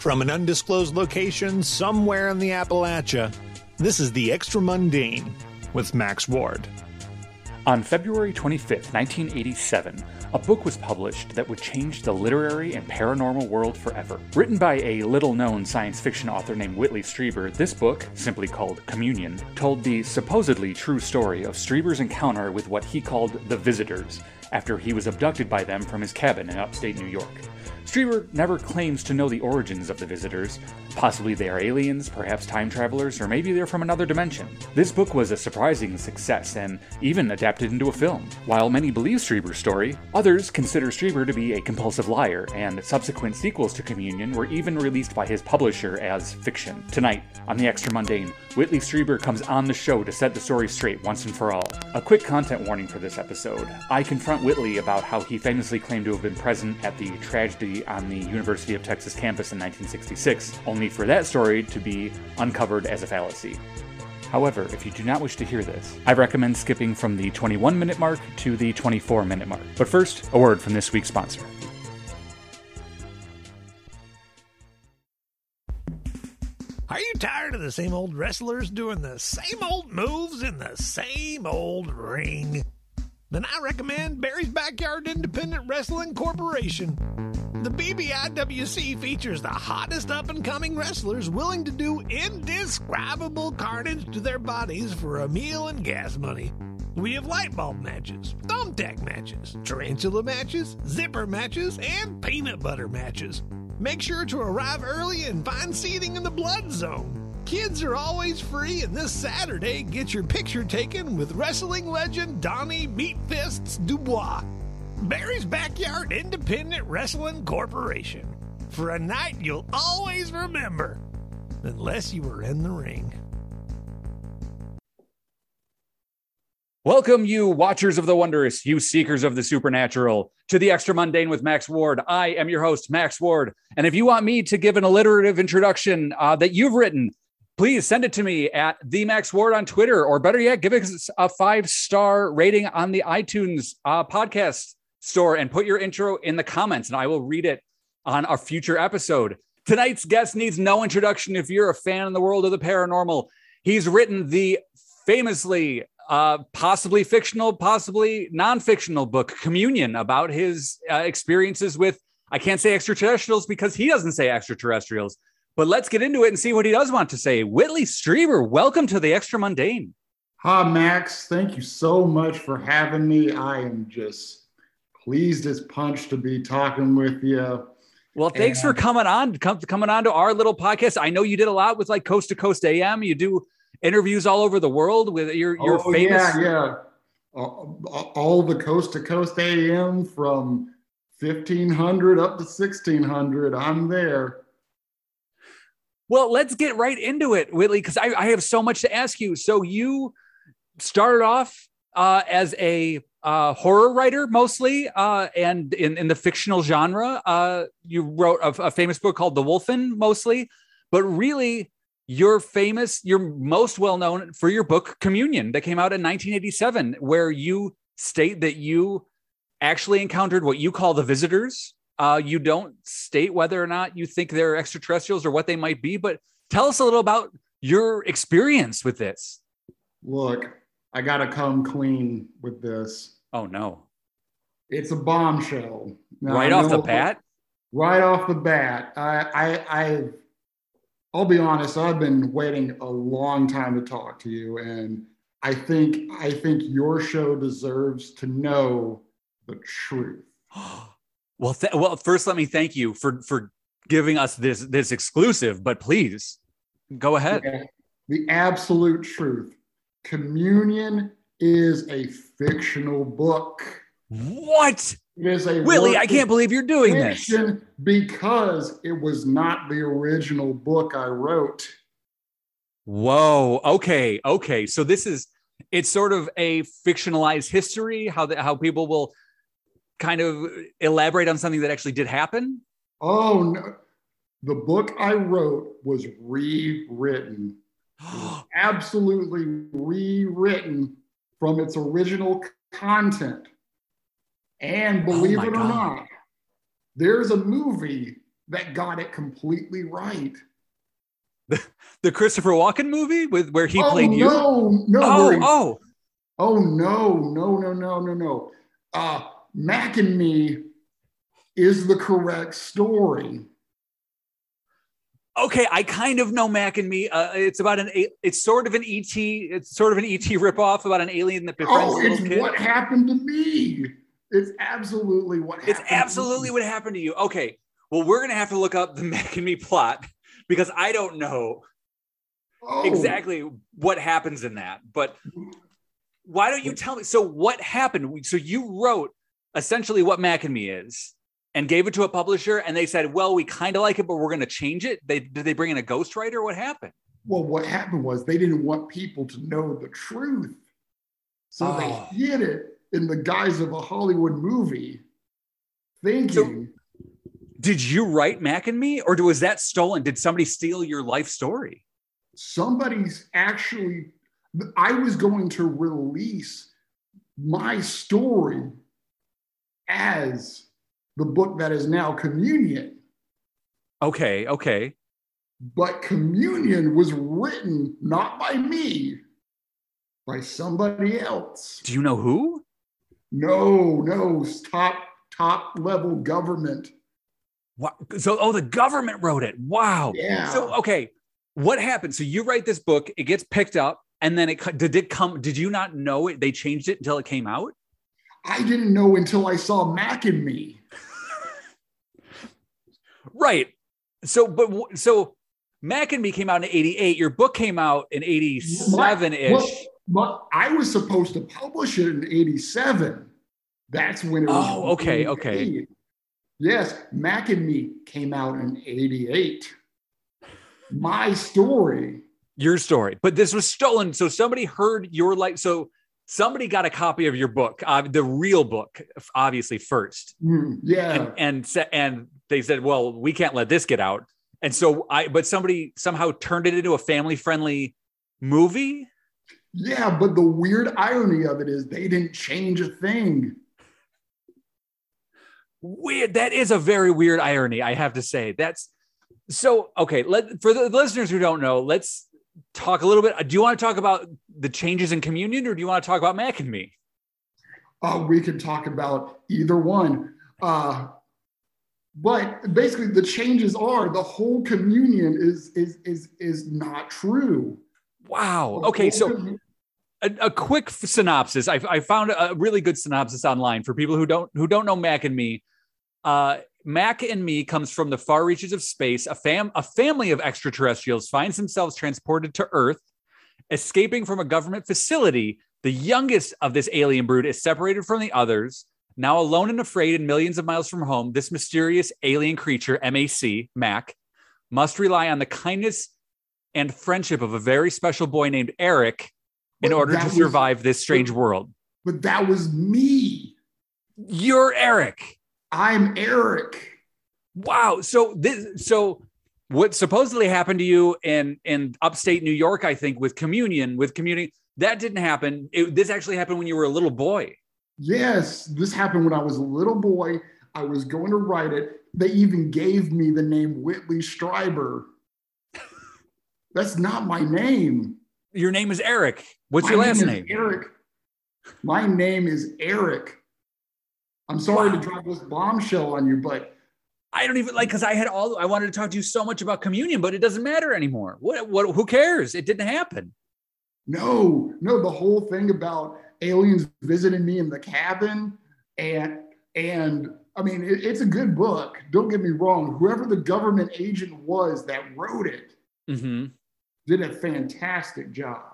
From an undisclosed location somewhere in the Appalachia, this is The Extramundane with Max Ward. On February 25th, 1987, a book was published that would change the literary and paranormal world forever. Written by a little known science fiction author named Whitley Strieber, this book, simply called Communion, told the supposedly true story of Strieber's encounter with what he called the Visitors after he was abducted by them from his cabin in upstate New York. Strieber never claims to know the origins of the visitors. Possibly they are aliens, perhaps time travelers, or maybe they're from another dimension. This book was a surprising success and even adapted into a film. While many believe Strieber's story, others consider Strieber to be a compulsive liar, and subsequent sequels to Communion were even released by his publisher as fiction. Tonight, on The Extramundane, Whitley Strieber comes on the show to set the story straight once and for all. A quick content warning for this episode. I confront Whitley about how he famously claimed to have been present at the tragedy on the University of Texas campus in 1966, only for that story to be uncovered as a fallacy. However, if you do not wish to hear this, I recommend skipping from the 21 minute mark to the 24 minute mark. But first, a word from this week's sponsor. Are you tired of the same old wrestlers doing the same old moves in the same old ring? Then I recommend Barry's Backyard Independent Wrestling Corporation. The BBIWC features the hottest up and coming wrestlers willing to do indescribable carnage to their bodies for a meal and gas money. We have light bulb matches, thumbtack matches, tarantula matches, zipper matches, and peanut butter matches. Make sure to arrive early and find seating in the blood zone. Kids are always free, and this Saturday, get your picture taken with wrestling legend Donnie Meat Fists Dubois. Barry's Backyard Independent Wrestling Corporation. For a night you'll always remember, unless you were in the ring. Welcome, you watchers of the wondrous, you seekers of the supernatural, to the Extramundane with Max Ward. I am your host, Max Ward. And if you want me to give an alliterative introduction uh, that you've written, please send it to me at the Max Ward on Twitter, or better yet, give us a five star rating on the iTunes uh, podcast store and put your intro in the comments, and I will read it on a future episode. Tonight's guest needs no introduction if you're a fan in the world of the paranormal. He's written the famously uh, possibly fictional, possibly non-fictional book Communion about his uh, experiences with I can't say extraterrestrials because he doesn't say extraterrestrials. But let's get into it and see what he does want to say. Whitley Strieber, welcome to the Extramundane. Hi, Max. Thank you so much for having me. I am just pleased as punch to be talking with you. Well, thanks and- for coming on, come, coming on to our little podcast. I know you did a lot with like Coast to Coast AM. You do interviews all over the world with your your oh, famous. Yeah, yeah. all the Coast to Coast AM from 1500 up to 1600. I'm there. Well, let's get right into it, Whitley, because I, I, have so much to ask you. So you started off uh, as a uh, horror writer mostly, uh, and in, in the fictional genre. Uh, you wrote a, a, famous book called The Wolfen mostly, but really you're famous, you're most well known for your book Communion that came out in 1987, where you state that you actually encountered what you call the visitors uh, you don't state whether or not you think they're extraterrestrials or what they might be, but tell us a little about your experience with this. Look, I got to come clean with this. Oh, no. It's a bombshell. Now, right off the bat? Right off the bat. I, I, I, I'll be honest, I've been waiting a long time to talk to you. And I think, I think your show deserves to know the truth. Well, th- well, first let me thank you for for giving us this this exclusive. But please go ahead. Yeah, the absolute truth. Communion is a fictional book. What? It is a Willie. I can't believe you're doing this because it was not the original book I wrote. Whoa. Okay. Okay. So this is it's sort of a fictionalized history. How the, how people will kind of elaborate on something that actually did happen? Oh, no. The book I wrote was rewritten. absolutely rewritten from its original content. And believe oh it or God. not, there's a movie that got it completely right. The Christopher Walken movie with where he oh, played you. no, no, Oh, he- oh, oh no, no, no, no, no, no. Uh, Mac and Me is the correct story. okay. I kind of know Mac and Me. Uh, it's about an. It's sort of an ET. It's sort of an ET ripoff about an alien that befriends Oh, it's kid. what happened to me. It's absolutely what happened. It's absolutely what happened to you. Okay. Well, we're gonna have to look up the Mac and Me plot because I don't know oh, exactly what happens in that. But why don't you tell me? So what happened? So you wrote essentially what Mac and Me is and gave it to a publisher, and they said, "Well, we kind of like it, but we're going to change it." They did they bring in a ghostwriter? What happened? Well, what happened was they didn't want people to know the truth. So Oh. they ah. hid it in the guise of a Hollywood movie, thinking, Did you write Mac and Me, or was that stolen? Did somebody steal your life story? somebody's actually, I was going to release my story as the book that is now Communion. Okay, okay. But Communion was written not by me, by somebody else. Do you know who? No, no, top top level government. What? So, oh, the government wrote it. Wow. Yeah. So, okay, what happened? So you write this book, it gets picked up, and then it did it come? Did you not know it? They changed it until it came out. I didn't know until I saw Mac and Me. Right. So, but so Mac and Me came out in '88. Your book came out in '87 ish. Well, but I was supposed to publish it in 87. That's when it was. Oh, okay, okay. Yes, Mac and Me came out in 88. My story. Your story, but this was stolen. So somebody heard your life. So somebody got a copy of your book, uh, the real book, obviously first, Hmm, yeah. and and and they said, "Well, we can't let this get out." And so I, but somebody somehow turned it into a family friendly movie. Yeah, but the weird irony of it is they didn't change a thing. weird that is a very weird irony i have to say that's so okay let for the listeners who don't know let's talk a little bit. Do you want to talk about the changes in communion or do you want to talk about mac and me? Uh, we can talk about either one. Uh, but basically, the changes are the whole communion is is is is not true. wow. Okay so a, a quick synopsis. I, I found a really good synopsis online for people who don't who don't know mac and me. Uh Mac and Me comes from the far reaches of space. A fam a family of extraterrestrials finds themselves transported to Earth, escaping from a government facility. The youngest of this alien brood is separated from the others. Now alone and afraid and millions of miles from home, this mysterious alien creature, MAC, Mac, must rely on the kindness and friendship of a very special boy named Eric in But order to was- survive this strange world. But that was me. You're Eric. I'm Eric. Wow. So this so what supposedly happened to you in in upstate New York, I think, with communion, with community, that didn't happen. It, this actually happened when you were a little boy. Yes, this happened when I was a little boy. I was going to write it. They even gave me the name Whitley Strieber. That's not my name. Your name is Eric. What's My your last is name? Eric. My name is Eric. I'm sorry Wow. to drop this bombshell on you, but I don't even like because I had all I wanted to talk to you so much about communion, but it doesn't matter anymore. What what who cares? It didn't happen. no, no, the whole thing about aliens visiting me in the cabin and and I mean it- it's a good book. Don't get me wrong. Whoever the government agent was that wrote it hmm did a fantastic job.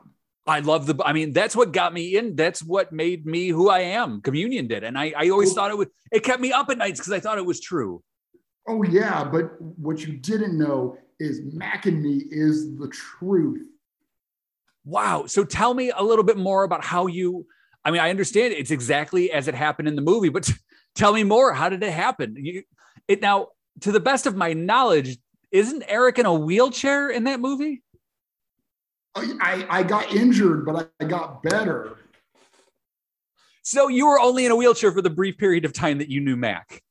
I love the. I mean, that's what got me in. That's what made me who I am. Communion did, and I I always thought it would. It kept me up at nights because I thought it was true. Oh yeah, but what you didn't know is Mac and Me is the truth. Wow. So tell me a little bit more about how you. I mean, I understand it's exactly as it happened in the movie, but tell me more. How did it happen? You, it now, to the best of my knowledge, isn't Eric in a wheelchair in that movie? I, I got injured, but I, got better. So you were only in a wheelchair for the brief period of time that you knew Mac.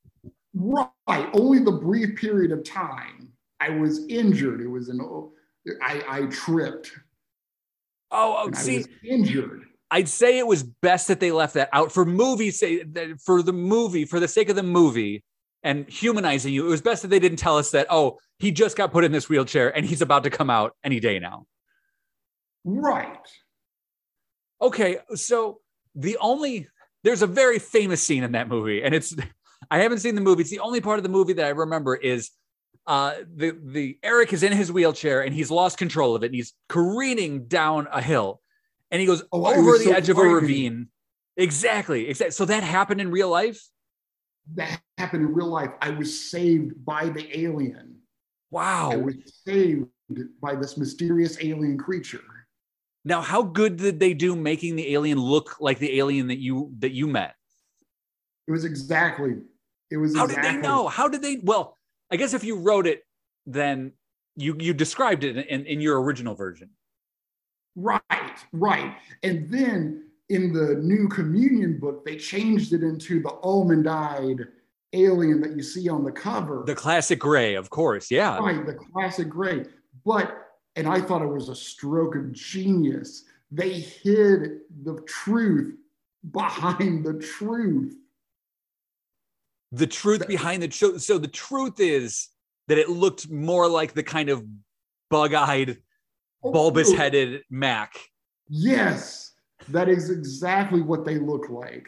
Right. Only the brief period of time. I was injured. It was an I, I tripped. Oh, oh see, was injured. I'd say it was best that they left that out for movie say that for the movie for the sake of the movie and humanizing you. It was best that they didn't tell us that oh he just got put in this wheelchair and he's about to come out any day now. Right. Okay, so the only there's a very famous scene in that movie, and it's I haven't seen the movie. It's the only part of the movie that I remember is uh the the Eric is in his wheelchair and he's lost control of it and he's careening down a hill and he goes Oh, over the so edge of a ravine. Exactly. Exactly. So that happened in real life. That happened in real life. I was saved by the alien. Wow. I was saved by this mysterious alien creature. Now, how good did they do making the alien look like the alien that you that you met? It was exactly. It was. How exactly, did they know? How did they? Well, I guess if you wrote it, then you you described it in, in your original version. Right, right. And then in the new communion book, they changed it into the almond-eyed alien that you see on the cover. The classic gray, of course. Yeah. right, the classic gray. But and I thought it was a stroke of genius. They hid the truth behind the truth. The truth behind the truth. so the truth is that it looked more like the kind of bug-eyed, Oh, bulbous-headed Mac. Yes, that is exactly what they look like.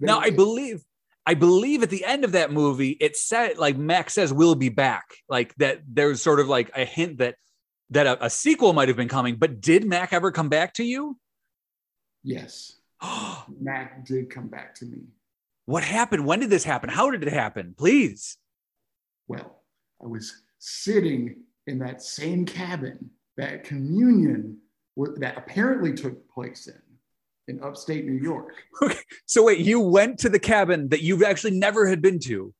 They- Now I believe I believe at the end of that movie, it said like Mac says we'll be back. Like that there's sort of like a hint that that a, a sequel might have been coming, but did Mac ever come back to you? yes, Mac did come back to me. what happened? When did this happen? How did it happen? Please. Well, I was sitting in that same cabin that communion that apparently took place in in upstate New York. Okay. So wait, you went to the cabin that you've actually never had been to.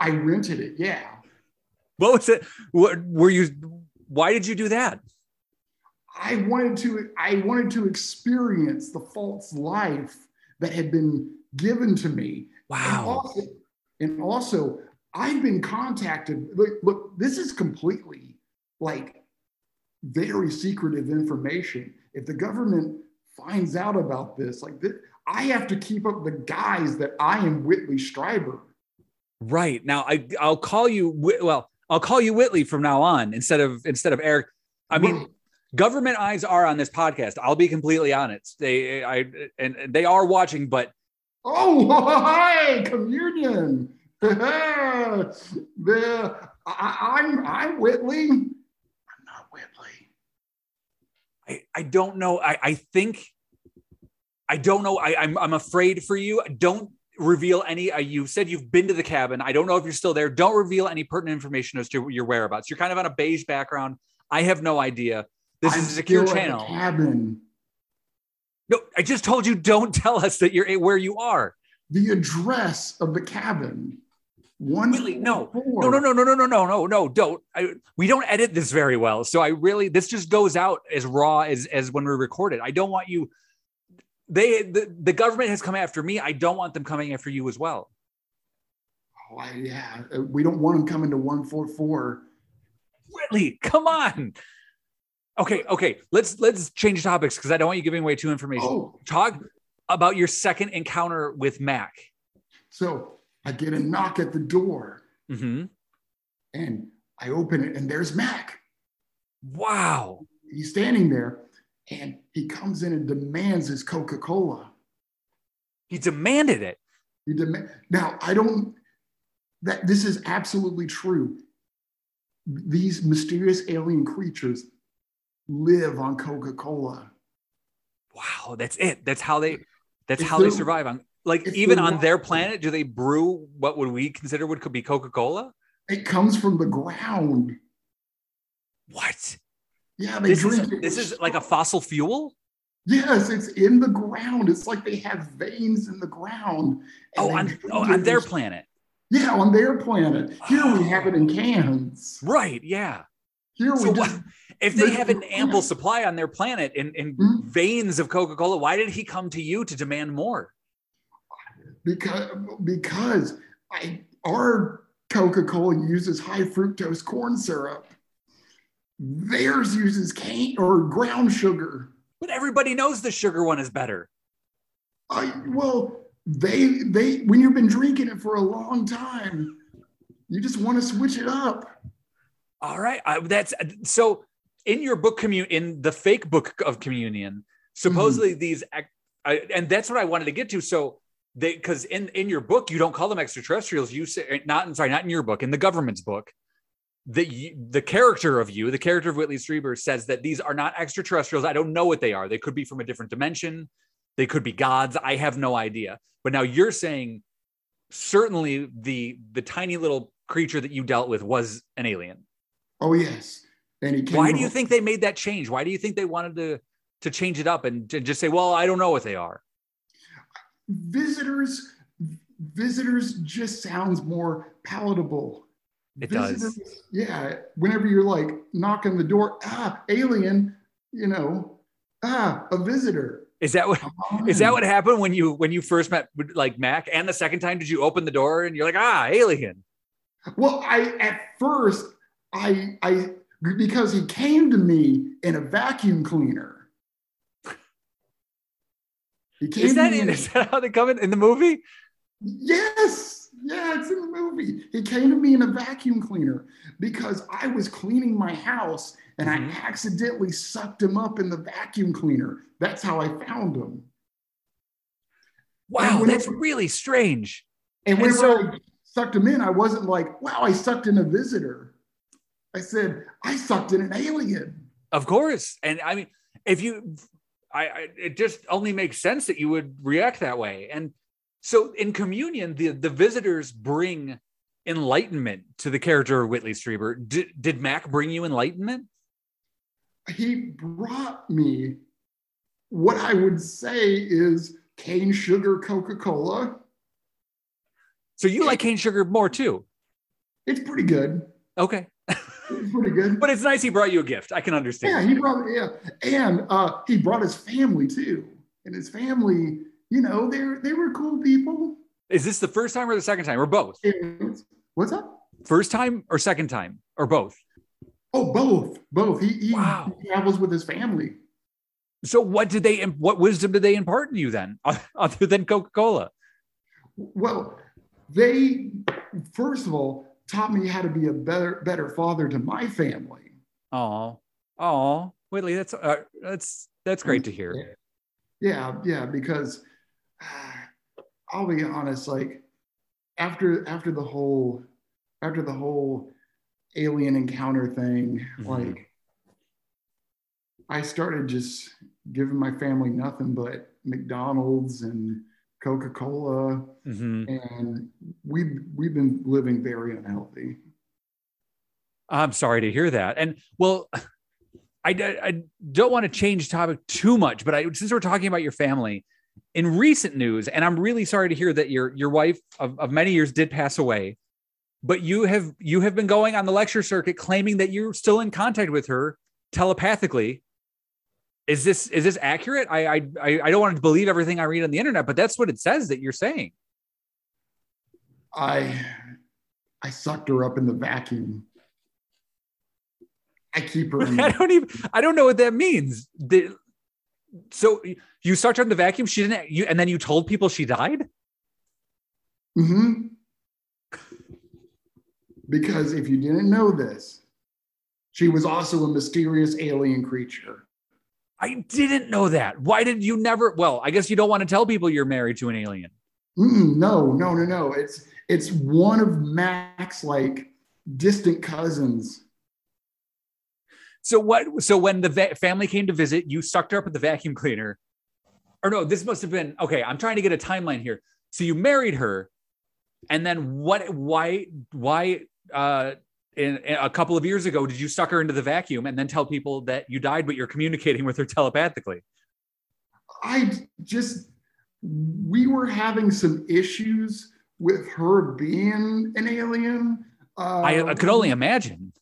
I rented it. Yeah. What was it? What were you? Why did you do that? I wanted to I wanted to experience the false life that had been given to me. And Wow. also, and also I've been contacted. Look, look, this is completely like very secretive information. If the government finds out about this, like this, I have to keep up the guise that I am Whitley Strieber. Right now, I I'll call you. Well, I'll call you Whitley from now on instead of instead of Eric. I mean, government eyes are on this podcast. I'll be completely honest. They I and and they are watching, but Oh, hi, communion. the, I, I'm I'm Whitley. I'm not Whitley. I, I don't know. I, I think I don't know. I, I'm I'm afraid for you. Don't reveal any. Uh, you said you've been to the cabin. I don't know if you're still there. Don't reveal any pertinent information as to your whereabouts. You're kind of on a beige background. I have no idea. This I'm is a secure channel. Cabin. No, I just told you don't tell us that you're where you are. The address of the cabin. One. Really? No. No, no, no, no, no, no, no, no, no. Don't. I, we don't edit this very well, so I really this just goes out as raw as as when we record it. I don't want you. They the, the government has come after me. I don't want them coming after you as well. Oh, yeah, uh, we don't want them coming to one four four. Whitley, come on. Okay, okay. Let's let's change topics because I don't want you giving away too information. Oh, Talk about your second encounter with Mac. so I get a knock at the door, mm-hmm. and I open it, and there's Mac. Wow. He's standing there, and he comes in and demands his Coca Cola. He demanded it. He demand now. I don't. That this is absolutely true. These mysterious alien creatures live on Coca Cola. Wow, that's it. That's how they that's It's how they survive on like even on their planet, do they brew what would we consider would could be Coca-Cola? It comes from the ground. What? Yeah, they This drink is it. this is like a fossil fuel? Yes, it's in the ground. It's like they have veins in the ground. Oh, on, oh, on their planet. Yeah, on their planet. Here we have it in cans. Right, yeah. Here So we what- If they have an ample planet. supply on their planet in, in Mhm. veins of Coca-Cola, why did he come to you to demand more? because because I our Coca-Cola uses high fructose corn syrup. Theirs uses cane or ground sugar. But everybody knows the sugar one is better. I well, they they when you've been drinking it for a long time, you just want to switch it up. All right, I, that's so. In your book commun in the fake book of communion, supposedly Mm-hmm. these, I, and that's what I wanted to get to. So they, because in in your book you don't call them extraterrestrials. You say not. Sorry, not in your book. In the government's book, the the character of you, the character of Whitley Strieber, says that these are not extraterrestrials. I don't know what they are. They could be from a different dimension. They could be gods. I have no idea. But now you're saying certainly the the tiny little creature that you dealt with was an alien. Oh yes, and he. Why do you think they made that change? Why do you think they wanted to to change it up and to just say, "Well, I don't know what they are"? visitors? Visitors just sounds more palatable. It does. Visitors- Yeah, whenever you're like knocking the door, ah, alien, you know, ah, a visitor. Is that what is that what happened when you when you first met like Mac? And the second time, did you open the door and you're like, "Ah, alien"? Well, I at first I I because he came to me in a vacuum cleaner. He came Is that to me in is that how they come in in the movie? Yes, yeah, it's in the movie. He came to me in a vacuum cleaner because I was cleaning my house and. I mm-hmm. accidentally sucked him up in the vacuum cleaner. That's how I found him. Wow, that's it- really strange. And when so- I sucked him in, I wasn't like, wow, I sucked in a visitor. I said, I sucked in an alien. Of course, and I mean, if you, I, I it just only makes sense that you would react that way. And so in communion, the the visitors bring enlightenment to the character of Whitley Strieber. Did did Mac bring you enlightenment? He brought me what I would say is cane sugar Coca Cola. So you like cane sugar more too? It's pretty good. Okay, It's pretty good. but it's nice he brought you a gift. I can understand. Yeah, he brought yeah, and uh, he brought his family too. And his family, you know, they they were cool people. Is this the first time or the second time or both? And- what's up? First time or second time or both? Oh, both, both. He, he, Wow. he travels with his family. So what did they? What wisdom did they impart in you then, other than Coca Cola? Well, they first of all taught me how to be a better better father to my family. Oh, oh, Whitley, that's uh, that's that's great to hear. Yeah, yeah, because I'll be honest, like after after the whole after the whole alien encounter thing, Mhm. like I started just giving my family nothing but McDonald's and Coca-Cola, hmm and we've we've been living very unhealthy. I'm sorry to hear that. And well, I, I don't want to change topic too much, but I, since we're talking about your family, in recent news, and I'm really sorry to hear that your your wife of, of many years did pass away, but you have you have been going on the lecture circuit claiming that you're still in contact with her telepathically. Is this is this accurate? I I I don't want to believe everything I read on the internet, but that's what it says that you're saying. I I sucked her up in the vacuum. I keep her in I don't even I don't know what that means. The- so you sucked on the vacuum, she didn't you and then you told people she died? Mhm. Because if you didn't know this, she was also a mysterious alien creature. I didn't know that. Why did you never? Well, I guess you don't want to tell people you're married to an alien. Mm, no, no, no, no. It's it's one of Mac's like distant cousins. So what? So when the va- family came to visit, you sucked her up with the vacuum cleaner. Or no, this must have been okay. I'm trying to get a timeline here. So you married her, and then what? Why? Why? Uh, in, in a couple of years ago, did you suck her into the vacuum and then tell people that you died, but you're communicating with her telepathically? I just we were having some issues with her being an alien. I, I could only imagine.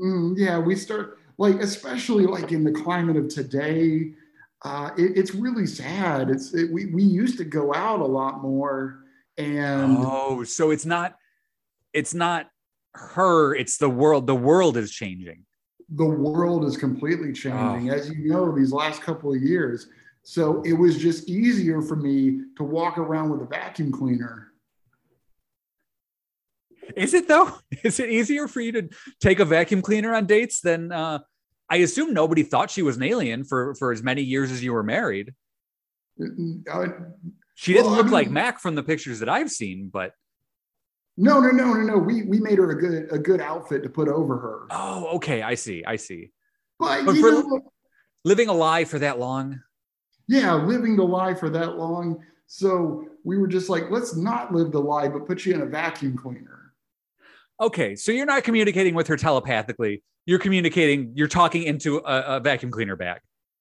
Mm, yeah, we start like, especially like in the climate of today, uh, it, it's really sad. It's it, we we used to go out a lot more, and Oh, so it's not it's not her, it's the world. The world is changing. The world is completely changing, oh. as you know, these last couple of years. So it was just easier for me to walk around with a vacuum cleaner. Is it though? Is it easier for you to take a vacuum cleaner on dates than uh, I assume nobody thought she was an alien for for as many years as you were married. Uh, she didn't well, look I mean, like Mac from the pictures that I've seen, but no, no, no, no, no. We we made her a good a good outfit to put over her. Oh, okay. I see. I see. But, but for know, living a lie for that long. Yeah, living the lie for that long. So we were just like, let's not live the lie, but put you in a vacuum cleaner. Okay, so you're not communicating with her telepathically you're communicating, you're talking into a, a vacuum cleaner bag.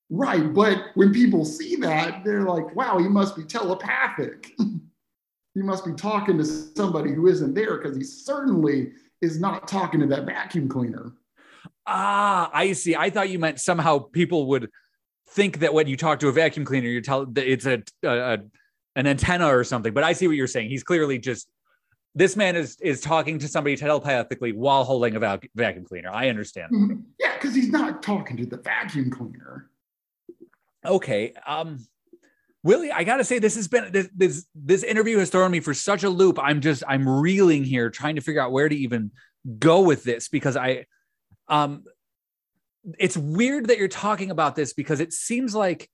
Right. But when people see that, they're like, wow, he must be telepathic. he must be talking to somebody who isn't there because he certainly is not talking to that vacuum cleaner. Ah, I see. I thought you meant somehow people would think that when you talk to a vacuum cleaner, you tell that it's a, a, a an antenna or something. But I see what you're saying. He's clearly just this man is is talking to somebody telepathically while holding a vac- vacuum cleaner. I understand. Mm-hmm. Yeah, because he's not talking to the vacuum cleaner. Okay. Um, Willie, I gotta say, this has been this this this interview has thrown me for such a loop. I'm just I'm reeling here, trying to figure out where to even go with this because I, um, it's weird that you're talking about this because it seems like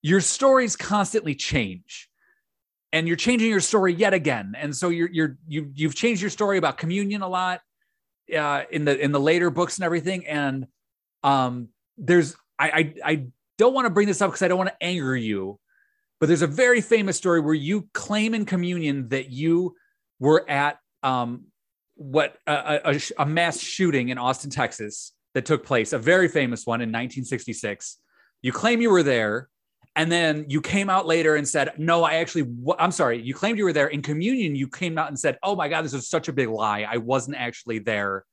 your stories constantly change and you're changing your story yet again. And so you're you're you, you've changed your story about communion a lot uh, in the in the later books and everything. And um there's i i, I don't want to bring this up because i don't want to anger you but there's a very famous story where you claim in communion that you were at um what a, a, a mass shooting in austin texas that took place a very famous one in 1966 you claim you were there and then you came out later and said no i actually i'm sorry you claimed you were there. In communion you came out and said oh my god this is such a big lie. I wasn't actually there.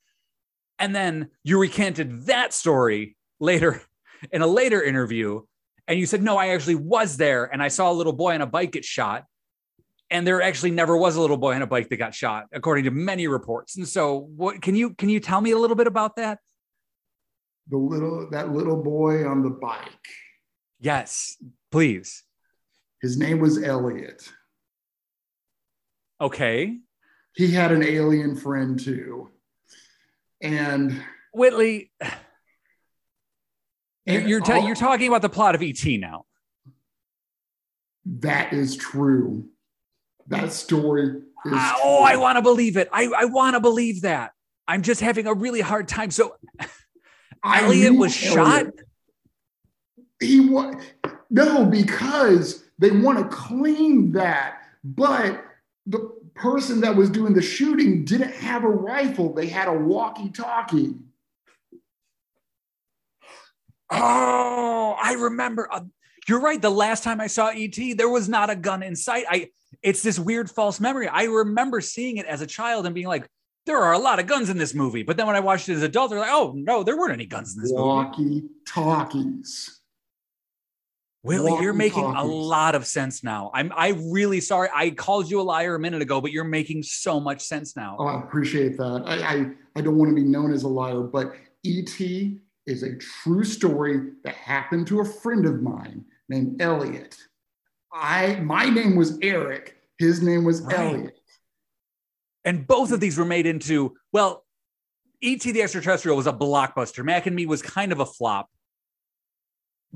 And then you recanted that story later in a later interview and you said no i actually was there and i saw a little boy on a bike get shot. And there actually never was a little boy on a bike that got shot according to many reports. And so what can you can you tell me a little bit about that? The little that little boy on the bike Yes, please. His name was Elliot. Okay. He had an alien friend too. And Whitley, and you're, ta- you're talking about the plot of ET now. That is true. That story is. Uh, oh, I want to believe it. I, I want to believe that. I'm just having a really hard time. So, Elliot was Elliot. shot he was no because they want to claim that but the person that was doing the shooting didn't have a rifle they had a walkie-talkie. Oh i remember uh, you're right the last time i saw et there was not a gun in sight. I it's this weird false memory. I remember seeing it as a child and being like there are a lot of guns in this movie. But then when i watched it as an adult they're like oh no there weren't any guns in this walkie movie. Walkie-talkies Willie, you're making a lot of sense now. I'm I really sorry. I called you a liar a minute ago, but you're making so much sense now. Oh, I appreciate that. I I, I don't want to be known as a liar, but ET is a true story that happened to a friend of mine named Elliot. I my name was Eric. His name was right. Elliot. And both of these were made into well, ET the Extraterrestrial was a blockbuster. Mac and Me was kind of a flop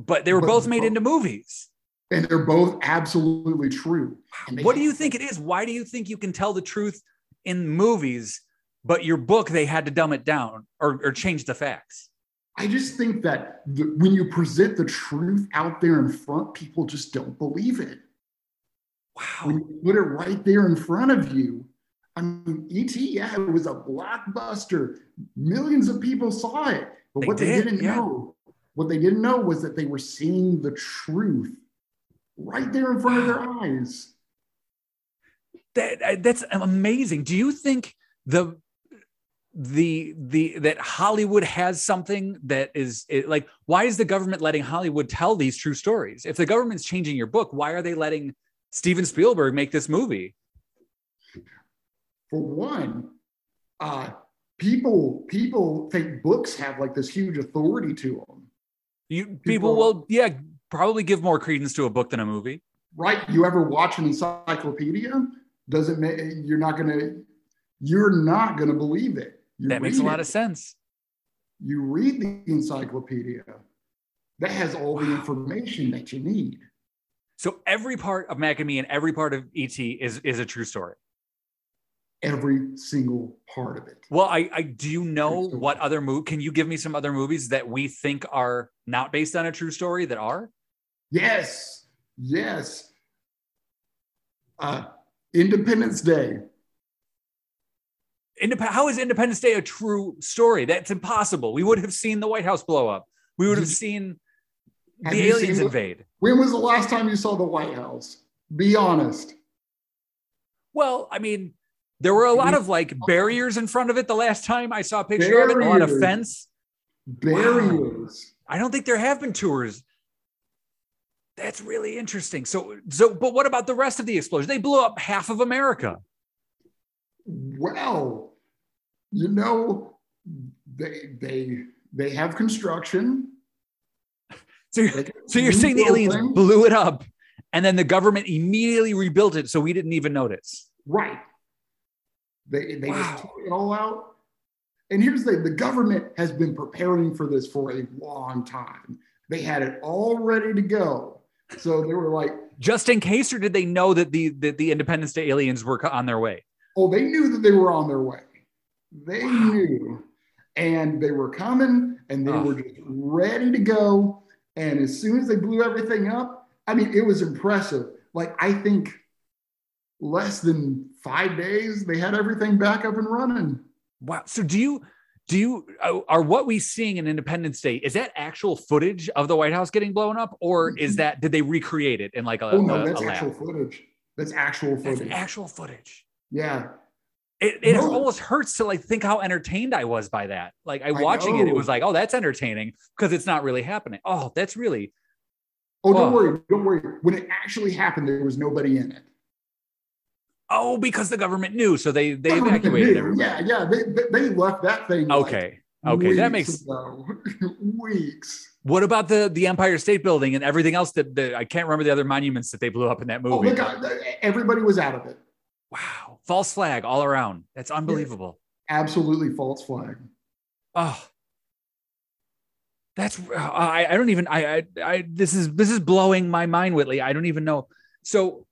but they were but both made into movies. And they're both absolutely true. What do you think it is? Why do you think you can tell the truth in movies, but your book they had to dumb it down or, or change the facts? I just think that the, when you present the truth out there in front, people just don't believe it. Wow. When you put it right there in front of you, I mean, ET, yeah, it was a blockbuster. Millions of people saw it. But they what did, they didn't yeah. know what they didn't know was that they were seeing the truth right there in front of their eyes. That, that's amazing. Do you think the the the that Hollywood has something that is it, like why is the government letting Hollywood tell these true stories? If the government's changing your book, why are they letting Steven Spielberg make this movie? For one, uh, people people think books have like this huge authority to them. You people, People- will, yeah, probably give more credence to a book than a movie. right? You ever watch an encyclopedia? Doesn't make you're not gonna you're not gonna believe it. You that makes a lot it. of sense. You read the encyclopedia. That has all the information that you need. So every part of Mac and Me and every part of ET is is a true story. Every single part of it. Well, I, I do you know what other movie? Can you give me some other movies that we think are not based on a true story that are? Yes, yes. Uh, Independence Day. Indep- how is Independence Day a true story? That's impossible. We would have seen the White House blow up. We would have seen Have the aliens seen invade. When was the last time you saw the White House? Be honest. Well, I mean, there were a lot of like barriers in front of it the last time I saw a picture of it, a lot of Barriers. fence. Barriers. I don't think there have been tours. That's really interesting. So, so, but what about the rest of the explosion? They blew up half of America. Well, you know, they they they have construction. So, you're, so you're saying the aliens blew it up, and then the government immediately rebuilt it, so we didn't even notice. Right. They they Wow. just took it all out. And here's the the government has been preparing for this for a long time. They had it all ready to go. So they were like, Just in case, or did they know that the that the Independence Day aliens were on their way? oh, they knew that they were on their way. They Wow. knew. And they were coming and they Oh. were just ready to go. And as soon as they blew everything up, I mean, it was impressive. Like, I think less than five days, they had everything back up and running. Wow. So do you do you uh, are what we seeing in Independence Day is that actual footage of the White House getting blown up, or is that did they recreate it in like a, Oh, no, a- that's a lab? actual footage. That's actual That's footage. actual footage. yeah. It, it No. almost hurts to like think how entertained I was by that. Like I I watching it, it was like, oh, that's entertaining because it's not really happening. Oh, that's really Oh, don't Oh. worry. Don't worry. When it actually happened, there was nobody in it. Oh because the government knew, so they they Government evacuated knew. everybody. Yeah, yeah. They, they, left that thing. like, Okay, okay, that makes. weeks. What about the the Empire State Building and everything else that the, I can't remember the other monuments that they blew up in that Oh, movie? they got, everybody was out of it. wow, false flag all around. That's unbelievable. Absolutely false flag. Oh, that's uh, I, I don't even I, I I this is this is blowing my mind, Whitley. I don't even know. So,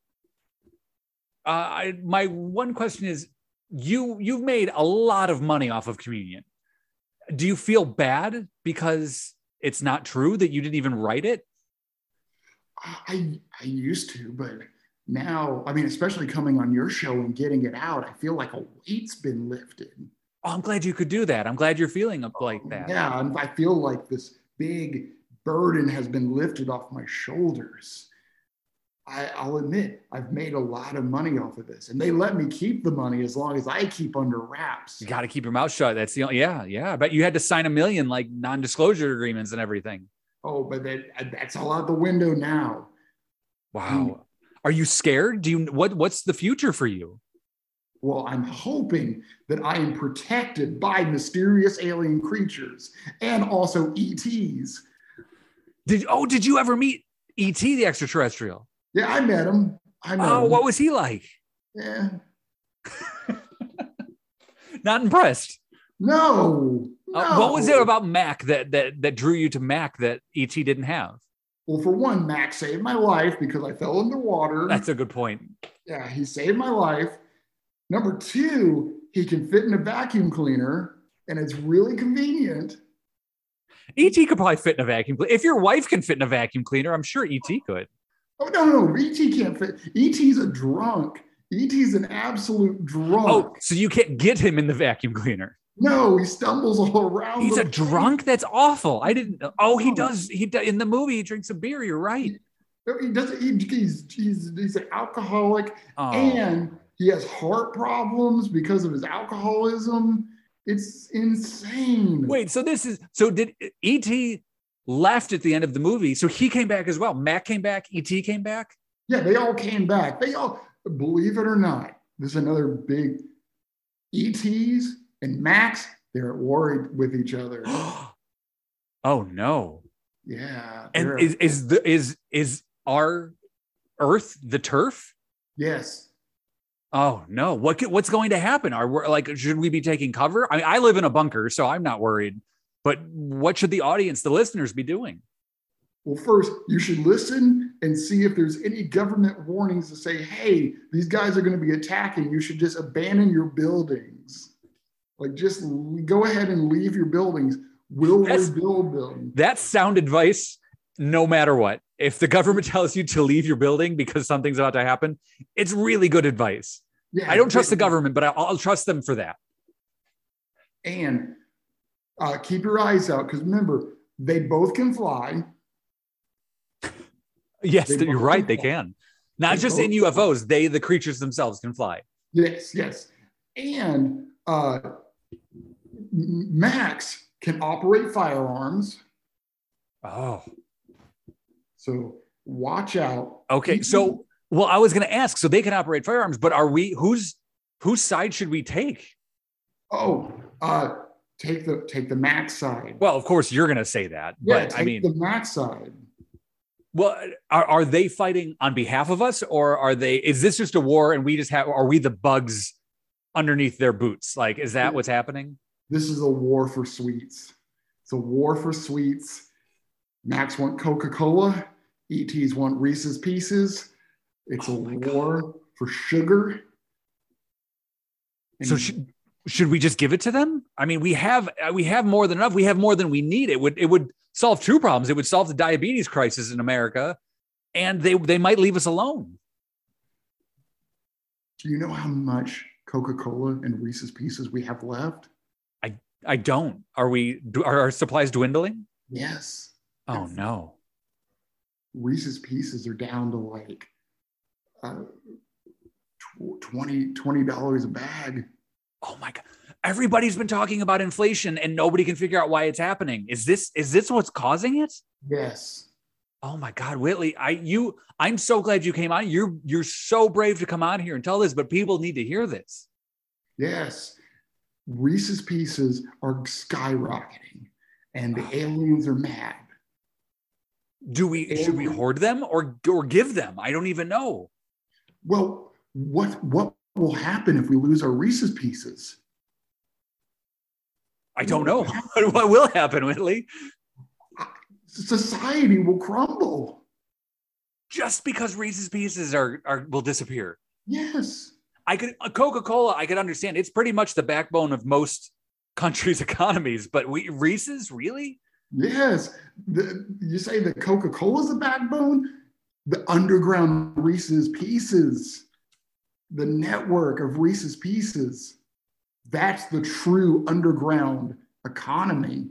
uh, I my one question is, you you've made a lot of money off of communion. Do you feel bad because it's not true that you didn't even write it? I I used to, but now, I mean, especially coming on your show and getting it out, I feel like a weight's been lifted. Oh, I'm glad you could do that. I'm glad you're feeling like that. Yeah, I feel like this big burden has been lifted off my shoulders. I, I'll admit, I've made a lot of money off of this, and they let me keep the money as long as I keep under wraps. You got to keep your mouth shut. That's the only, yeah, yeah. But you had to sign a million like non-disclosure agreements and everything. Oh, but that, uh, that's all out the window now. Wow. Hmm. Are you scared? Do you what what's the future for you? Well, I'm hoping that I am protected by mysterious alien creatures and also ETs. Did oh did you ever meet ET the extraterrestrial? Yeah, I met him. I met Oh, him. what was he like? Yeah. Not impressed. No. Uh, what was it no. about Mac that that that drew you to Mac that ET didn't have? Well, for one, Mac saved my life because I fell in the water. That's a good point. yeah, he saved my life. Number two, he can fit in a vacuum cleaner, and it's really convenient. ET could probably fit in a vacuum cleaner. If your wife can fit in a vacuum cleaner, I'm sure ET could. Oh no, no, ET can't fit. ET's a drunk. ET's an absolute drunk. Oh, so you can't get him in the vacuum cleaner. No, he stumbles all around. He's a place. drunk. That's awful. I didn't. Oh, he does. He do- in the movie he drinks a beer. You're right. He doesn't. He, he's, he's he's an alcoholic, Oh. and he has heart problems because of his alcoholism. It's insane. Wait, so this is so did ET left at the end of the movie? So he came back as well. Mac came back. ET came back. Yeah, they all came back. They all, believe it or not, this is another big. ETs And Max, they're at war with each other. oh no. Yeah. And is is the is is our Earth the turf? yes. Oh no! What could- what's going to happen? Are we like should we be taking cover? I mean, I live in a bunker, so I'm not worried. But what should the audience, the listeners, be doing? Well, first, you should listen and see if there's any government warnings to say, hey, these guys are going to be attacking. You should just abandon your buildings. Like, just go ahead and leave your buildings. We'll That's- rebuild them. That's sound advice, no matter what. If the government tells you to leave your building because something's about to happen, it's really good advice. Yeah, I don't trust the government, but I'll, I'll trust them for that. And uh, keep your eyes out because remember, they both can fly. Yes, you're right. can They can. Not They just in can fly. UFOs, they, the creatures themselves, can fly. Yes, yes. And uh, Max can operate firearms. Oh, So watch out. okay. So, well, I was going to ask. So they can operate firearms, but are we? Whose whose side should we take? Oh, uh, take the take the Max side. Well, of course, you're going to say that, yeah, but take I mean, the Max side. well, are, are they fighting on behalf of us, or are they? Is this just a war, and we just have? Are we the bugs underneath their boots? Like, is that what's happening? This is a war for sweets. It's a war for sweets. Max want Coca Cola. ETs want Reese's Pieces. It's Oh a my God. war for sugar. So And- should we just give it to them? I mean, we have uh, we have more than enough. We have more than we need. It would it would solve two problems. It would solve the diabetes crisis in America, and they they might leave us alone. do you know how much Coca Cola and Reese's Pieces we have left? I I don't. Are we? do- Are our supplies dwindling? Yes. Oh no. Reese's Pieces are down to like uh, 20 $20 a bag. Oh my god. Everybody's been talking about inflation, and nobody can figure out why it's happening. Is this is this what's causing it? Yes. Oh my God, Whitley, I you I'm so glad you came on. You're you're so brave to come on here and tell this, but people need to hear this. Yes. Reese's Pieces are skyrocketing and the aliens are mad. Do we should we hoard them or or give them? I don't even know. Well, what what will happen if we lose our Reese's Pieces? I don't know what will happen, Whitley. Society will crumble. Just because Reese's Pieces are are will disappear. Yes. I could uh, Coca Cola. I could understand. It's pretty much the backbone of most countries' economies. But we Reese's really? Yes. The, you say that Coca-Cola is the backbone? The underground Reese's Pieces, the network of Reese's Pieces. That's the true underground economy.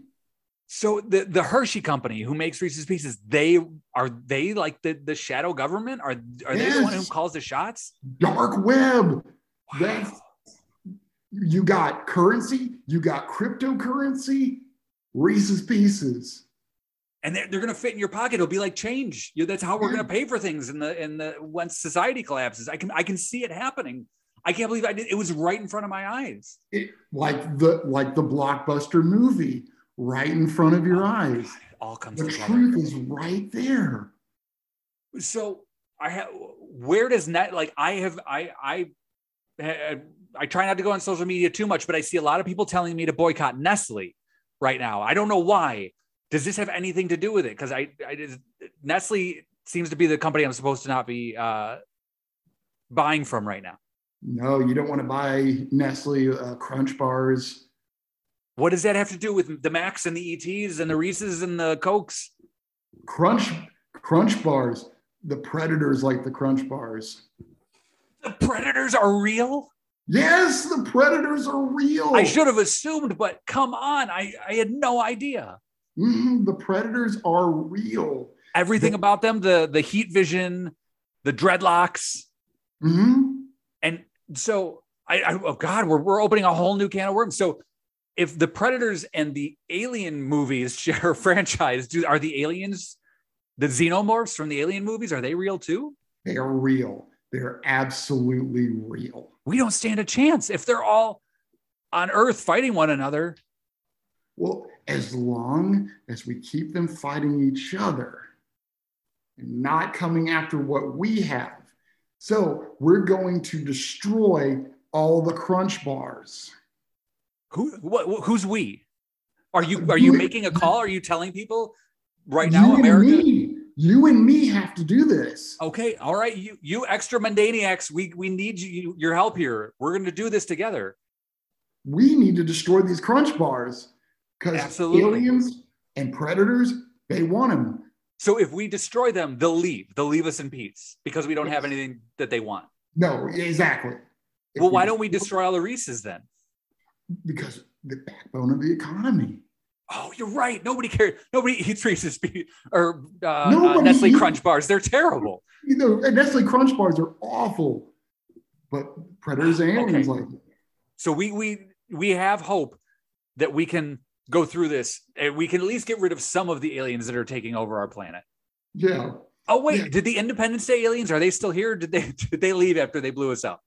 So the the Hershey company who makes Reese's Pieces, they are they like the the shadow government? Are are they the one who calls the shots? Dark web. Wow. That's you got currency, you got cryptocurrency, Reese's Pieces. And they're, they're going to fit in your pocket. It'll be like change. You, that's how we're going to mm. pay for things in the in the when society collapses. I can I can see it happening. I can't believe I did. It was right in front of my eyes. It, like the like the blockbuster movie right in front of your oh eyes. It all comes The together. truth is right there. So I have. Where does net like I have I I I, I try not to go on social media too much, but I see a lot of people telling me to boycott Nestle right now. I don't know why. Does this have anything to do with it? Because I, I just- Nestle seems to be the company I'm supposed to not be uh, buying from right now. No, you don't want to buy Nestle uh, Crunch bars. What does that have to do with the Max and the ETs and the Reese's and the Cokes? Crunch Crunch bars. The predators like the Crunch bars. The predators are real. Yes, the predators are real. I should have assumed, but come on, I, I had no idea. Mhm, the predators are real. Everything about them, the the heat vision, the dreadlocks, Mhm. and so I, I oh God, we're we're opening a whole new can of worms. So if the Predators and the Alien movies share a franchise, do are the aliens the xenomorphs from the Alien movies? Are they real too? They are real. They're absolutely real. We don't stand a chance if they're all on Earth fighting one another. Well, as long as we keep them fighting each other and not coming after what we have. So we're going to destroy all the crunch bars. Who? What? Who's we? Are you? Are you You- making a call? Are you telling people right you now, and America? me, you and me have to do this. Okay, all right, you you extra mundaniacs, we we need you, your help here. We're going to do this together. We need to destroy these crunch bars because aliens and predators, they want them. So if we destroy them, they'll leave. They'll leave us in peace because we don't have anything that they want. No, exactly. If Well, why don't we destroy all the Reese's then? Because the backbone of the economy. Oh, you're right. Nobody cares. Nobody eats Reese's or uh, uh, Nestle eats- Crunch bars. They're terrible. You know, Nestle Crunch bars are awful, but predators and aliens Okay. like it. So we we we have hope that we can go through this and we can at least get rid of some of the aliens that are taking over our planet. Yeah. Oh wait, Yeah. did the Independence Day aliens are they still here? Did they did they leave after they blew us up?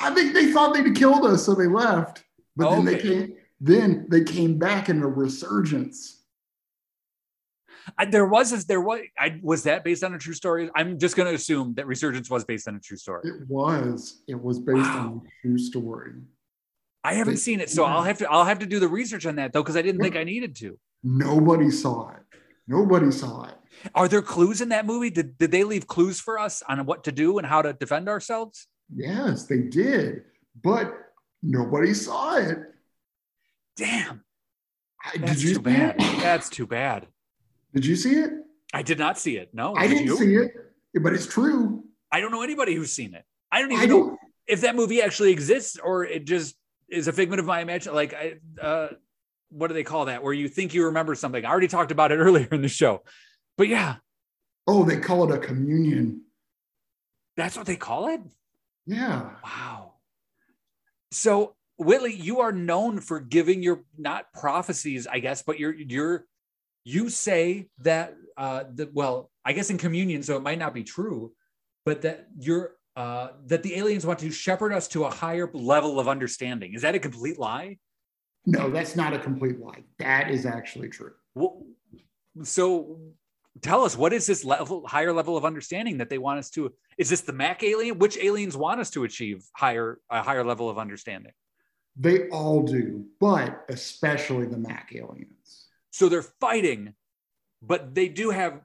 I think they thought they'd killed us, so they left. But then they came then they came back in a resurgence. I, there was this, there was I was that based on a true story. I'm just going to assume that Resurgence was based on a true story. It was. It was based on a true story. I haven't They- seen it, so I'll have to I'll have to do the research on that though because I didn't think I needed to. Nobody saw it. Nobody saw it. Are there clues in that movie? Did did they leave clues for us on what to do and how to defend ourselves? Yes, they did. But nobody saw it. Damn, I, that's too bad. That's too bad. Did you see it? I did not see it. No, I did didn't you? see it, but it's true. I don't know anybody who's seen it. I don't even I know don't. if that movie actually exists or it just is a figment of my imagination. Like, I, uh, what do they call that? Where you think you remember something. I already talked about it earlier in the show, but yeah, Oh, they call it a communion. that's what they call it. Yeah. Wow. So Whitley, you are known for giving your not prophecies, I guess, but you're you're you say that uh the well, I guess in communion, so it might not be true, but that you're uh that the aliens want to shepherd us to a higher level of understanding. Is that a complete lie? No, that's not a complete lie. That is actually true. Well, so tell us what is this level higher level of understanding that they want us to is this the mac alien which aliens want us to achieve higher a higher level of understanding They all do, but especially the Mac aliens. so they're fighting but they do have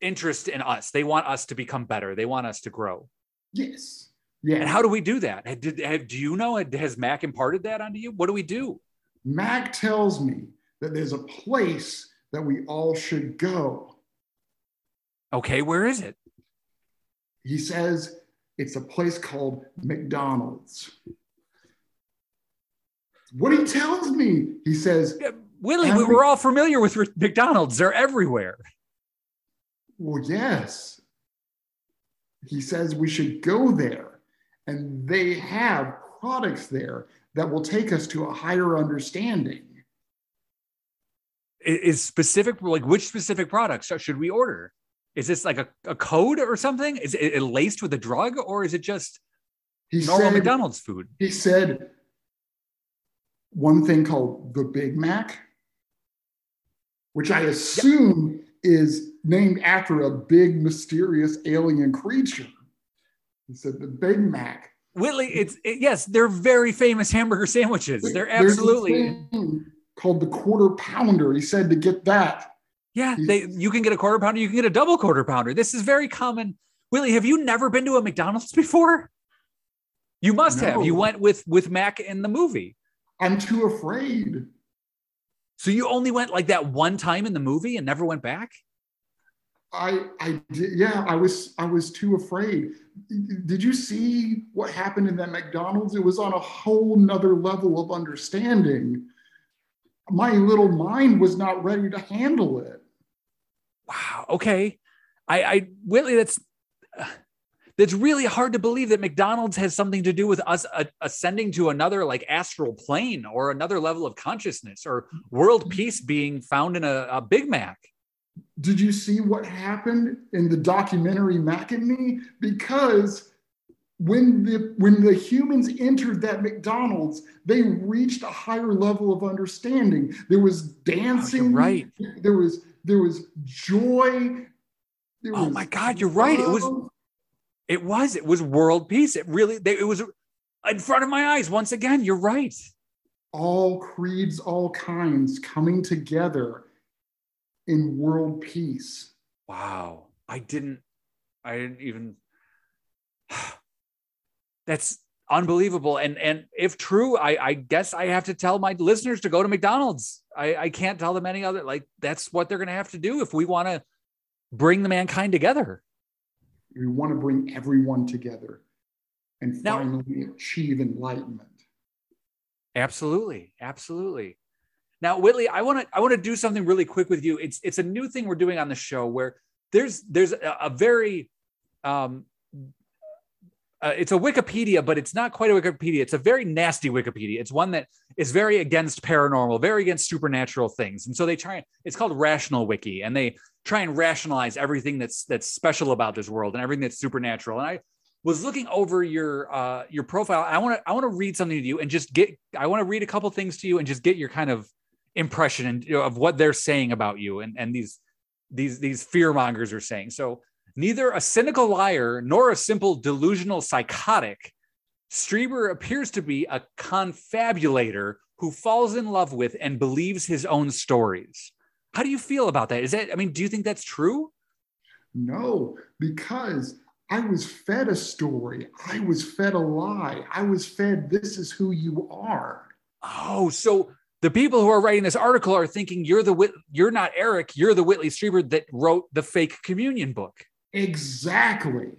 interest in us. They want us to become better. They want us to grow. Yes. Yeah. and how do we do that? Did, have, do you know has mac imparted that onto you? What do we do? Mac tells me that there's a place that we all should go. okay where is it? He says it's a place called McDonald's. What he tells me, he says, Yeah, willie we we're all familiar with mcdonald's. They're everywhere Well, yes. He says we should go there, and they have products there that will take us to a higher understanding. Is specific like which specific products should we order is this like a, a code or something is it, laced with a drug or is it just He normal said, mcdonald's food he said one thing called the Big Mac, which I assume is named after a big mysterious alien creature. He said the Big Mac. whitley it's it- yes they're very famous hamburger sandwiches they're absolutely called the quarter pounder. He said to get that. yeah they you can get a quarter pounder you can get a double quarter pounder this is very common willie have you never been to a mcdonald's before you must have you went with with mac in the movie I'm too afraid. so you only went like that one time in the movie and never went back I I did yeah, I was I was too afraid. Did you see what happened in that McDonald's? It was on a whole nother level of understanding. My little mind was not ready to handle it. wow okay i i whitley that's that's really hard to believe that mcdonald's has something to do with us uh, ascending to another like astral plane or another level of consciousness or world peace being found in a, a big mac Did you see what happened in the documentary Mac and Me? Because when the when the humans entered that McDonald's, they reached a higher level of understanding. There was dancing, oh, right? There was there was joy. There oh was my God, you're right. It was it was it was world peace. It really they, it was in front of my eyes once again. You're right. All creeds, all kinds coming together in world peace. Wow, I didn't. I didn't even that's unbelievable. And and if true, I, I guess I have to tell my listeners to go to McDonald's. I, I can't tell them any other like that's what they're gonna have to do if we want to bring the mankind together. We want to bring everyone together and finally now, achieve enlightenment. Absolutely. Absolutely. Now, Whitley, I want to I want to do something really quick with you. It's it's a new thing we're doing on the show where there's there's a, a very um, uh, it's a Wikipedia, but it's not quite a Wikipedia. It's a very nasty Wikipedia. It's one that is very against paranormal, very against supernatural things. And so they try. It's called Rational Wiki, and they try and rationalize everything that's that's special about this world and everything that's supernatural. And I was looking over your uh, your profile. I want to I want to read something to you and just get. I want to read a couple things to you and just get your kind of impression and you know, of what they're saying about you and and these these these fear mongers are saying. So Neither a cynical liar nor a simple delusional psychotic, Strieber appears to be a confabulator who falls in love with and believes his own stories. How do you feel about that? Is that, I mean, do you think that's true? No, because I was fed a story. I was fed a lie. I was fed, this is who you are. Oh, so the people who are writing this article are thinking you're the you're not Eric, you're the Whitley Strieber that wrote the fake communion book. Exactly.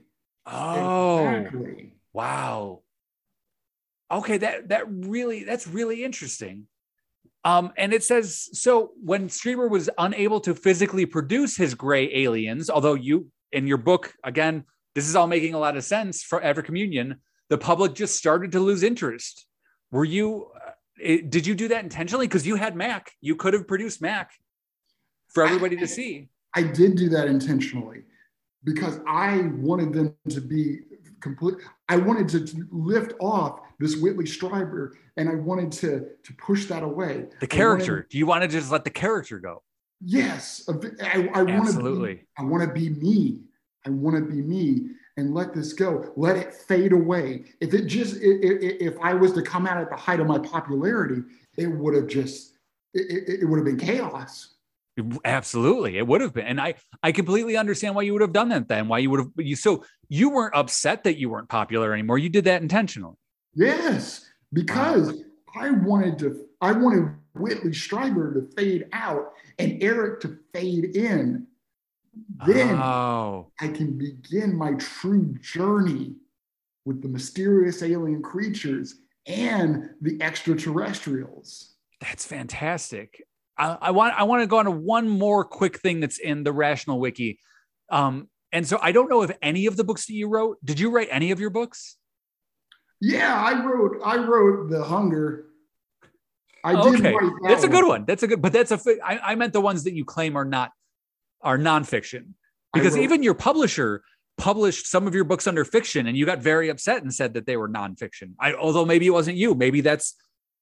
Oh. Exactly. Wow. Okay, that that really that's really interesting. Um, and it says so when Strieber was unable to physically produce his gray aliens, although you in your book again, this is all making a lot of sense for After Communion. The public just started to lose interest. Were you? Uh, did you do that intentionally? Because you had Mac, you could have produced Mac for everybody I, to see. I did do that intentionally because I wanted them to be complete. I wanted to lift off this Whitley Strieber and I wanted to, to push that away. The character. Wanted, Do you want to just let the character go? Yes. I, I want to be, I want to be me. I want to be me and let this go. Let it fade away. If it just, if, if I was to come out at the height of my popularity, it would have just, it, it would have been chaos. Absolutely, it would have been, and I I completely understand why you would have done that then. Why you would have you so you weren't upset that you weren't popular anymore. You did that intentionally. Yes, because wow. I wanted to. I wanted Whitley Strieber to fade out and Eric to fade in. Then oh. I can begin my true journey with the mysterious alien creatures and the extraterrestrials. That's fantastic. I, I want I want to go on to one more quick thing that's in the Rational Wiki. Um, and so I don't know if any of the books that you wrote, did you write any of your books? Yeah, I wrote I wrote The Hunger. I okay. That's a good one. That's a good, but that's a. I, I meant the ones that you claim are not are nonfiction, because even your publisher published some of your books under fiction, and you got very upset and said that they were nonfiction. I, although maybe it wasn't you, maybe that's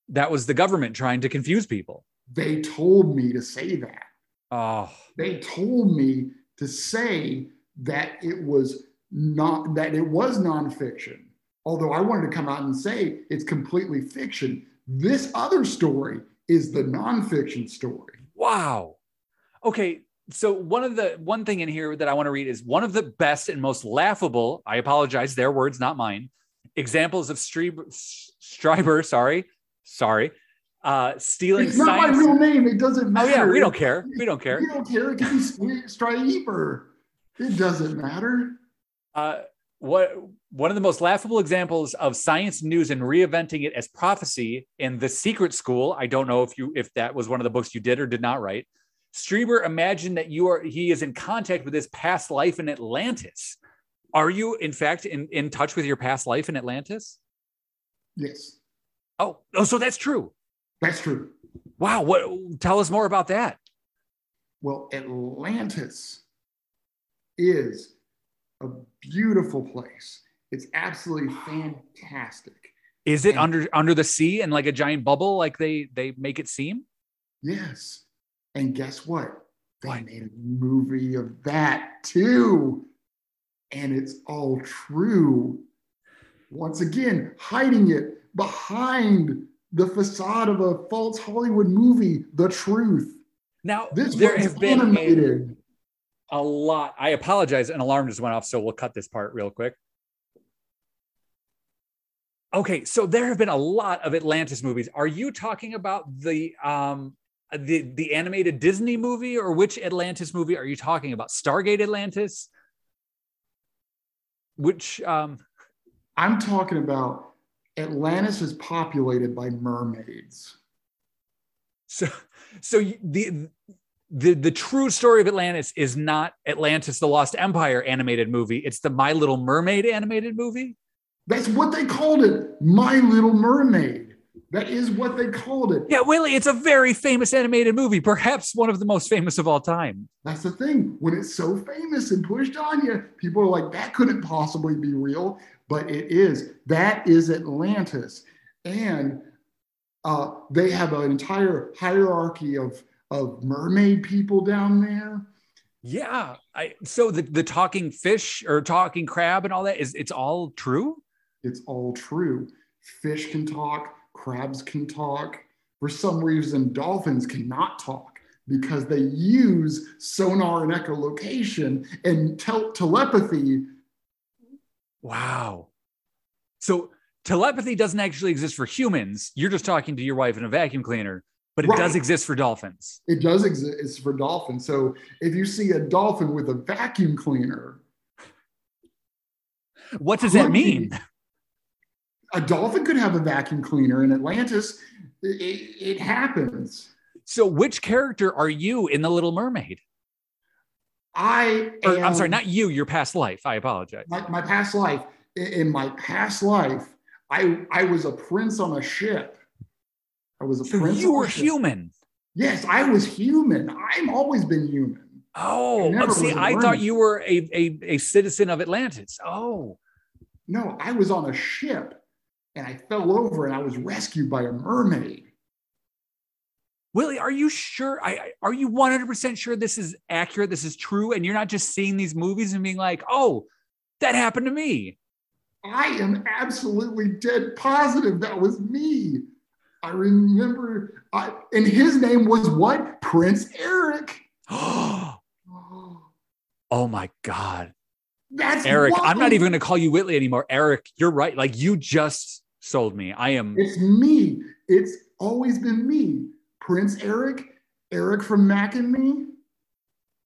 that was the government trying to confuse people. They told me to say that. Oh. They told me to say that it was not that it was nonfiction. Although I wanted to come out and say it's completely fiction. This other story is the nonfiction story. Wow. Okay, so one of the one thing in here that I want to read is one of the best and most laughable. I apologize, their words, not mine. Examples of Streiber, Streiber sorry, sorry, uh, stealing. It's not science. my real name. It doesn't matter. Oh yeah, we don't care. We don't care. We don't care. It can be Stryper. It doesn't matter. Uh, what one of the most laughable examples of science news and reinventing it as prophecy in the Secret School. I don't know if you if that was one of the books you did or did not write. Strieber imagined that you are he is in contact with his past life in Atlantis. Are you in fact in, in touch with your past life in Atlantis? Yes. Oh, oh, so that's true. That's true. Wow. What tell us more about that? Well, Atlantis is a beautiful place. It's absolutely fantastic. Is it And- under under the sea and like a giant bubble, like they they make it seem? Yes. And guess what? They What? made a movie of that too. And it's all true. Once again, hiding it behind the facade of a false Hollywood movie, The Truth. Now This there have been a, animated. a lot. I apologize. An alarm just went off, so we'll cut this part real quick. Okay, so there have been a lot of Atlantis movies. Are you talking about the um the the animated Disney movie or which Atlantis movie are you talking about? Stargate Atlantis? Which um I'm talking about Atlantis is populated by mermaids. so so the the the true story of Atlantis is not Atlantis the Lost Empire animated movie. It's the My Little Mermaid animated movie. That's what they called it. My Little Mermaid. That is what they called it. Yeah, Willie, it's a very famous animated movie, perhaps one of the most famous of all time. That's the thing. When it's so famous and pushed on you, people are like, that couldn't possibly be real. But it is. That is Atlantis. And uh, they have an entire hierarchy of, of mermaid people down there. Yeah. I so the, the talking fish or talking crab and all that is it's all true? It's all true. Fish can talk, crabs can talk. For some reason, dolphins cannot talk because they use sonar and echolocation and tel- telepathy. Wow. So telepathy doesn't actually exist for humans. You're just talking to your wife in a vacuum cleaner, but it does exist for dolphins. It does exist for dolphins. So if you see a dolphin with a vacuum cleaner, What does that mean? A dolphin could have a vacuum cleaner in Atlantis. It, it, happens. So which character are you in The Little Mermaid? I Or, am, I'm sorry, not you, your past life. I apologize. my, my past life. In- my past life, I I was a prince on a ship. I was a So prince. you were human. Yes, I was human. I've always been human. Oh, I see, I thought you were a, a, a citizen of Atlantis. Oh, No, I was on a ship and I fell over and I was rescued by a mermaid. Willie, are you sure? I are you 100% sure this is accurate? This is true, and you're not just seeing these movies and being like, "Oh, that happened to me." I am absolutely dead positive that was me. I remember, I, and his name was what? Prince Eric. oh my God, That's Eric! I'm not even going to call you Whitley anymore. Eric, you're right. Like you just sold me. I am. It's me. It's always been me. Prince Eric, Eric from Mac and Me.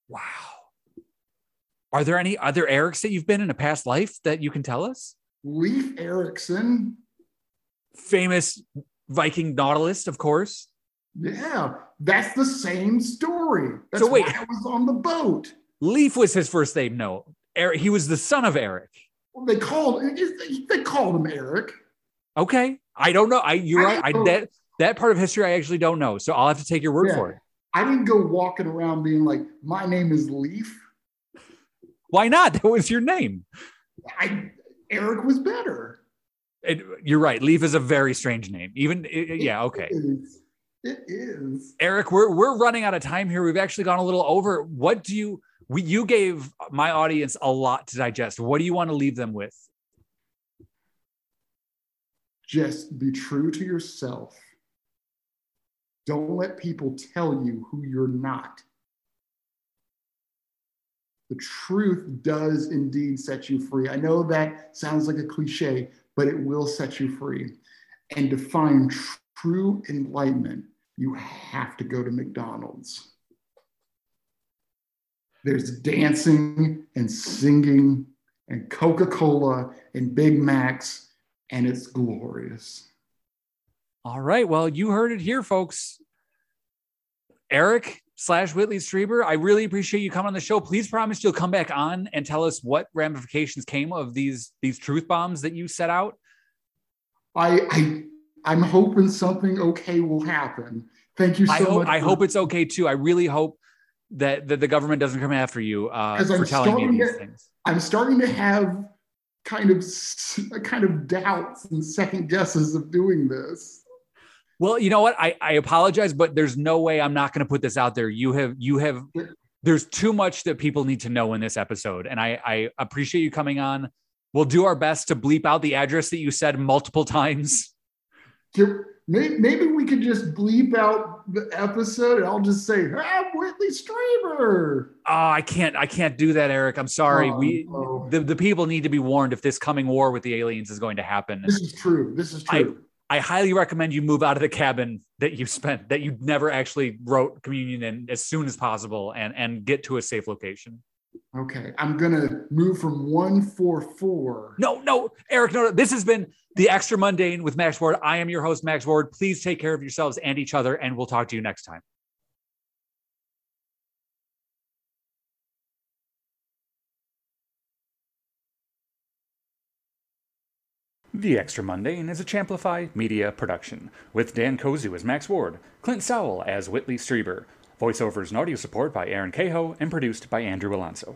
Wow. Are there any other Erics that you've been in a past life that you can tell us? Leif Erikson. Famous Viking nautilist, of course. Yeah, that's the same story. That's So wait. why I was on the boat. Leif was his first name. No, Eric. He was the son of Eric. Well, they called they called him Eric. Okay, I don't know. I you're I right. I that that part of history I actually don't know. So I'll have to take your word Yeah. for it. I didn't go walking around being like, "My name is Leif." Why not? That was your name. I Eric was better. It, you're right. Leif is a very strange name. Even i- yeah. Okay. It is. It is. Eric, we're we're running out of time here. We've actually gone a little over. What do you we you gave my audience a lot to digest. What do you want to leave them with? Just be true to yourself. Don't let people tell you who you're not. The truth does indeed set you free. I know that sounds like a cliche, but it will set you free. And to find true enlightenment, you have to go to McDonald's. There's dancing and singing and Coca Cola and Big Macs, and it's glorious. All right. Well, you heard it here, folks. Eric slash Whitley Strieber, I really appreciate you coming on the show. Please promise you'll come back on and tell us what ramifications came of these these truth bombs that you set out. I, I I'm hoping something okay will happen. Thank you so I hope much. I hope it's okay too. I really hope that that the government doesn't come after you uh, for I'm telling me these to- things. I'm starting to have kind of kind of doubts and second guesses of doing this. Well, you know what? I, I apologize, but there's no way I'm not going to put this out there. You have you have there's too much that people need to know in this episode, and I I appreciate you coming on. We'll do our best to bleep out the address that you said multiple times. Maybe we could just bleep out the episode and I'll just say, I'm Whitley Strieber. Oh, ah, I can't, I can't do that, Eric. I'm sorry. Oh, we, oh. The, the people need to be warned if this coming war with the aliens is going to happen. This is true. This is true. I, I highly recommend you move out of the cabin that you spent, that you never actually wrote communion in as soon as possible and, and get to a safe location. Okay, I'm gonna move from one four four. No, no, Eric, no, no. This has been the Extramundane with Max Ward. I am your host, Max Ward. Please take care of yourselves and each other, and we'll talk to you next time. The Extramundane is a Champlify media production, with Dan Kozuh as Max Ward, Clint Sowell as Whitley Strieber, Voiceovers and audio support by Erin Kahoa and produced by Andrew Alonso.